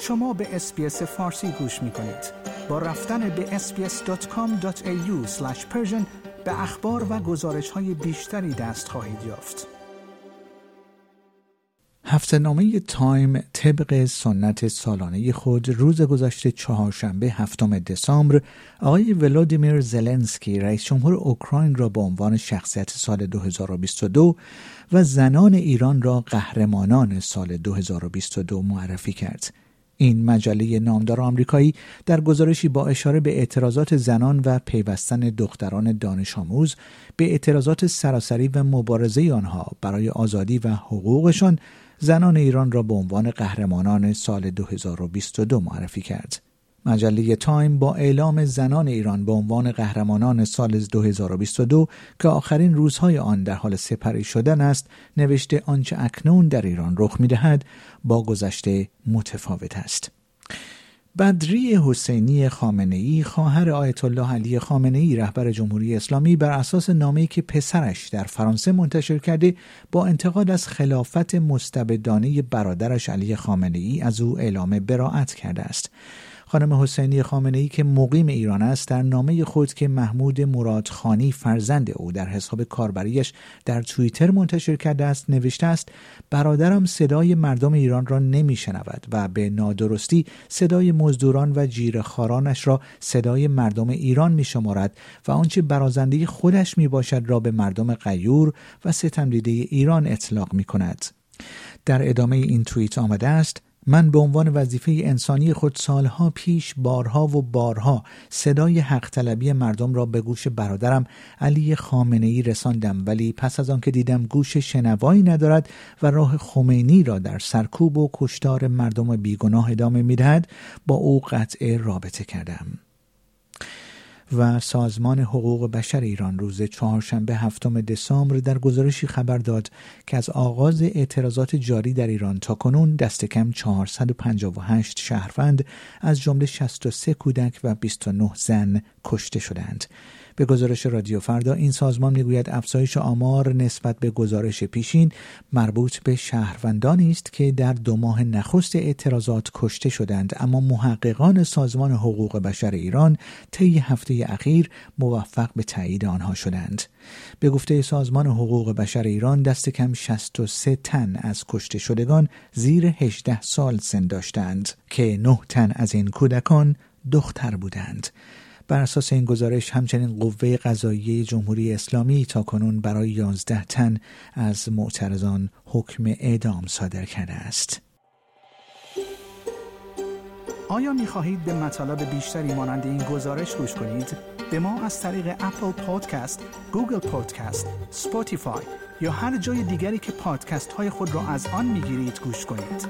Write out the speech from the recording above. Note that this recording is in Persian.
شما به SBS فارسی گوش می کنید. با رفتن به sbs.com.au به اخبار و گزارش های بیشتری دست خواهید یافت. هفته نامه تایم طبق سنت سالانه خود روز گذشته چهارشنبه هفتم دسامبر آقای ولادیمیر زلنسکی رئیس جمهور اوکراین را به عنوان شخصیت سال 2022 و زنان ایران را قهرمانان سال 2022 معرفی کرد. این مجله نامدار آمریکایی در گزارشی با اشاره به اعتراضات زنان و پیوستن دختران دانش آموز به اعتراضات سراسری و مبارزه آنها برای آزادی و حقوقشان زنان ایران را به عنوان قهرمانان سال 2022 معرفی کرد. مجله تایم با اعلام زنان ایران به عنوان قهرمانان سال 2022 که آخرین روزهای آن در حال سپری شدن است نوشته آنچه اکنون در ایران رخ می‌دهد با گذشته متفاوت است. بدری حسینی خامنه ای خواهر آیت الله علی خامنه ای رهبر جمهوری اسلامی بر اساس نامه‌ای که پسرش در فرانسه منتشر کرده با انتقاد از خلافت مستبدانه برادرش علی خامنه ای از او اعلام براعت کرده است. خانم حسینی خامنه ای که مقیم ایران است در نامه خود که محمود مرادخانی فرزند او در حساب کاربریش در توییتر منتشر کرده است نوشته است برادرم صدای مردم ایران را نمیشنود و به نادرستی صدای مزدوران و جیرخارانش را صدای مردم ایران می شمارد و آنچه برازنده خودش می باشد را به مردم غیور و ستمدیده ایران اطلاق می کند. در ادامه این توییت آمده است من به عنوان وظیفه انسانی خود سالها پیش بارها و بارها صدای حق طلبی مردم را به گوش برادرم علی خامنه ای رساندم ولی پس از آنکه دیدم گوش شنوایی ندارد و راه خمینی را در سرکوب و کشتار مردم بیگناه ادامه می‌دهد با او قطع رابطه کردم. و سازمان حقوق بشر ایران روز چهارشنبه هفتم دسامبر در گزارشی خبر داد که از آغاز اعتراضات جاری در ایران تا کنون دست کم 458 شهروند از جمله 63 کودک و 29 زن کشته شدند. به گزارش رادیو فردا. این سازمان می‌گوید افزایش آمار نسبت به گزارش پیشین مربوط به شهروندانی است که در دو ماه نخست اعتراضات کشته شدند. اما محققان سازمان حقوق بشر ایران طی هفته اخیر موفق به تایید آنها شدند. به گفته سازمان حقوق بشر ایران دست کم 63 تن از کشته شدگان زیر 18 سال سن داشتند که 9 تن از این کودکان دختر بودند. بر اساس این گزارش همچنین قوه قضاییه جمهوری اسلامی تا کنون برای 11 تن از معترضان حکم اعدام صادر کرده است. آیا می خواهید به مطالب بیشتری مانند این گزارش گوش کنید؟ به ما از طریق Apple Podcast، Google Podcast، Spotify یا هر جای دیگری که پادکست های خود را از آن می گیرید گوش کنید؟